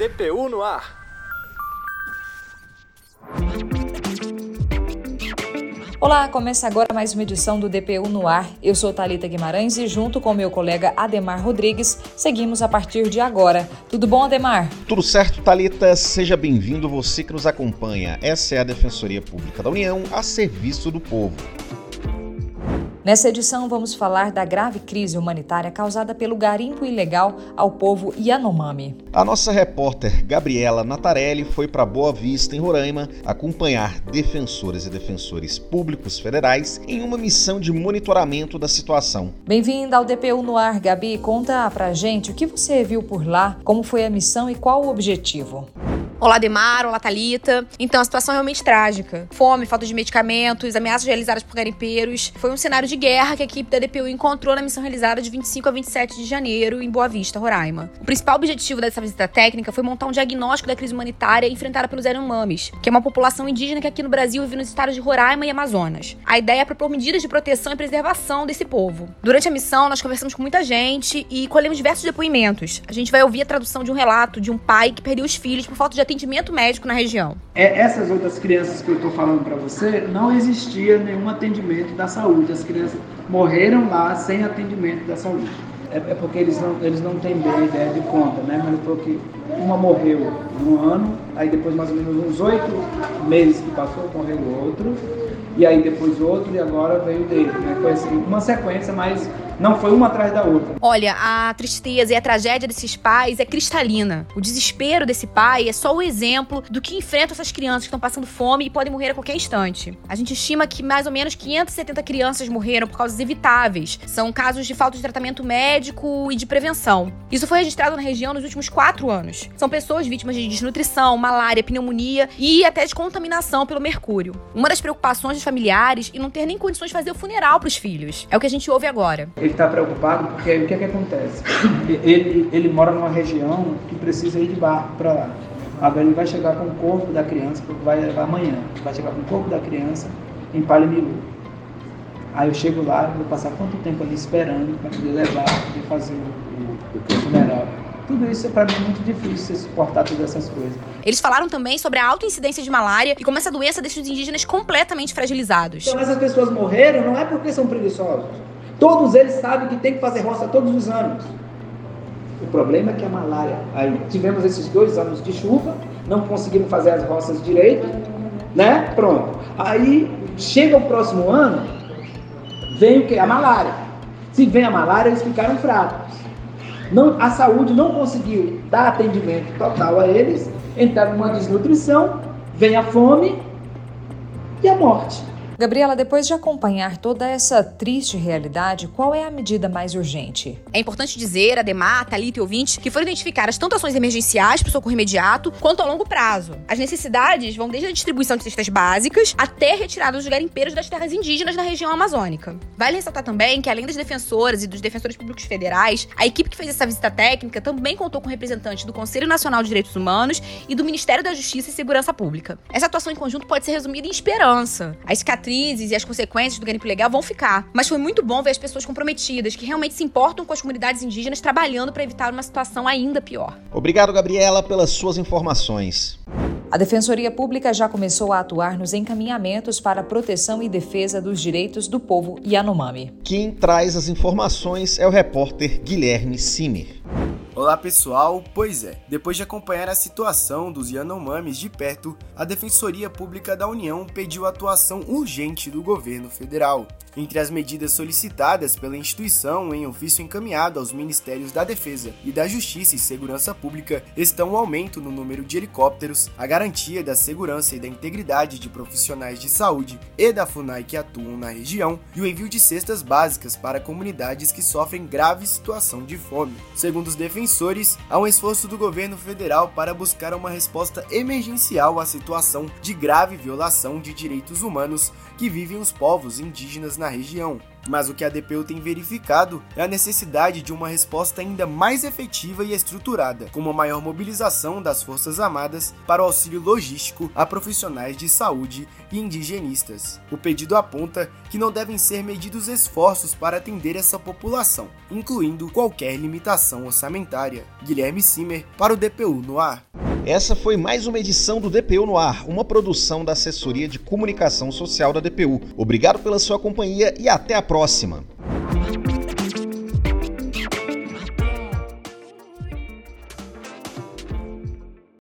DPU no ar. Olá, começa agora mais uma edição do DPU no ar. Eu sou Talita Guimarães e junto com meu colega Ademar Rodrigues, seguimos a partir de agora. Tudo bom, Ademar? Tudo certo, Talita. Seja bem-vindo você que nos acompanha. Essa é a Defensoria Pública da União a serviço do povo. Nessa edição, vamos falar da grave crise humanitária causada pelo garimpo ilegal ao povo Yanomami. A nossa repórter Gabriela Natarelli foi para Boa Vista, em Roraima, acompanhar defensoras e defensores públicos federais em uma missão de monitoramento da situação. Bem-vinda ao DPU no ar, Gabi. Conta pra gente o que você viu por lá, como foi a missão e qual o objetivo. Olá, Demar. Olá, Talita. Então, a situação é realmente trágica. Fome, falta de medicamentos, ameaças realizadas por garimpeiros. Foi um cenário de guerra que a equipe da DPU encontrou na missão realizada de 25 a 27 de janeiro em Boa Vista, Roraima. O principal objetivo dessa visita técnica foi montar um diagnóstico da crise humanitária enfrentada pelos Yanomamis, que é uma população indígena que aqui no Brasil vive nos estados de Roraima e Amazonas. A ideia é propor medidas de proteção e preservação desse povo. Durante a missão, nós conversamos com muita gente e colhemos diversos depoimentos. A gente vai ouvir a tradução de um relato de um pai que perdeu os filhos por falta de atendimento médico na região. É, essas outras crianças que eu estou falando para você, não existia nenhum atendimento da saúde. As crianças morreram lá sem atendimento da saúde. É, é porque eles não, eles não têm bem ideia de conta, né? Mas eu que uma morreu no ano, aí depois mais ou menos uns oito meses que passou, morreu outro, e aí depois outro, e agora veio dele. Né? Foi assim, uma sequência, mas não foi uma atrás da outra. Olha, a tristeza e a tragédia desses pais é cristalina. O desespero desse pai é só o exemplo do que enfrentam essas crianças que estão passando fome e podem morrer a qualquer instante. A gente estima que mais ou menos 570 crianças morreram por causas evitáveis. São casos de falta de tratamento médico e de prevenção. Isso foi registrado na região nos últimos quatro anos. São pessoas vítimas de desnutrição, malária, pneumonia e até de contaminação pelo mercúrio. Uma das preocupações dos familiares é não ter nem condições de fazer o funeral para os filhos. É o que a gente ouve agora está preocupado porque o que, é que acontece? Ele, ele mora numa região que precisa ir de barco para lá. Agora ele vai chegar com o corpo da criança, porque vai levar amanhã. Vai chegar com o corpo da criança em Palimilu. Aí eu chego lá, vou passar quanto tempo ali esperando para poder levar, poder fazer o, o, o funeral. Tudo isso é para mim muito difícil suportar todas essas coisas. Eles falaram também sobre a alta incidência de malária e como essa doença deixa os indígenas completamente fragilizados. Então essas pessoas morreram não é porque são preguiçosos Todos eles sabem que tem que fazer roça todos os anos. O problema é que a malária. Aí tivemos esses dois anos de chuva, não conseguimos fazer as roças direito, né? Pronto. Aí chega o próximo ano, vem o que? A malária. Se vem a malária, eles ficaram fracos. Não, a saúde não conseguiu dar atendimento total a eles, entraram numa desnutrição, vem a fome e a morte. Gabriela, depois de acompanhar toda essa triste realidade, qual é a medida mais urgente? É importante dizer, Ademar, Thalita e ouvinte, que foram identificadas tanto ações emergenciais para socorro imediato, quanto a longo prazo. As necessidades vão desde a distribuição de cestas básicas até a retirada dos garimpeiros das terras indígenas na região amazônica. Vale ressaltar também que, além das defensoras e dos defensores públicos federais, a equipe que fez essa visita técnica também contou com representantes do Conselho Nacional de Direitos Humanos e do Ministério da Justiça e Segurança Pública. Essa atuação em conjunto pode ser resumida em esperança. As cicatrizes cicatrizes e as consequências do garimpo legal vão ficar. Mas foi muito bom ver as pessoas comprometidas, que realmente se importam com as comunidades indígenas, trabalhando para evitar uma situação ainda pior. Obrigado, Gabriela, pelas suas informações. A Defensoria Pública já começou a atuar nos encaminhamentos para a proteção e defesa dos direitos do povo Yanomami. Quem traz as informações é o repórter Guilherme Simer. Olá pessoal, pois é, depois de acompanhar a situação dos Yanomamis de perto, a Defensoria Pública da União pediu atuação urgente do governo federal. Entre as medidas solicitadas pela instituição em ofício encaminhado aos Ministérios da Defesa e da Justiça e Segurança Pública estão o aumento no número de helicópteros, a garantia da segurança e da integridade de profissionais de saúde e da FUNAI que atuam na região e o envio de cestas básicas para comunidades que sofrem grave situação de fome. Segundo os defensores, há um esforço do governo federal para buscar uma resposta emergencial à situação de grave violação de direitos humanos que vivem os povos indígenas na região. Mas o que a DPU tem verificado é a necessidade de uma resposta ainda mais efetiva e estruturada, com uma maior mobilização das Forças Armadas para o auxílio logístico a profissionais de saúde e indigenistas. O pedido aponta que não devem ser medidos esforços para atender essa população, incluindo qualquer limitação orçamentária. Guilherme Simer para o DPU no ar. Essa foi mais uma edição do DPU no Ar, uma produção da Assessoria de Comunicação Social da DPU. Obrigado pela sua companhia e até a próxima.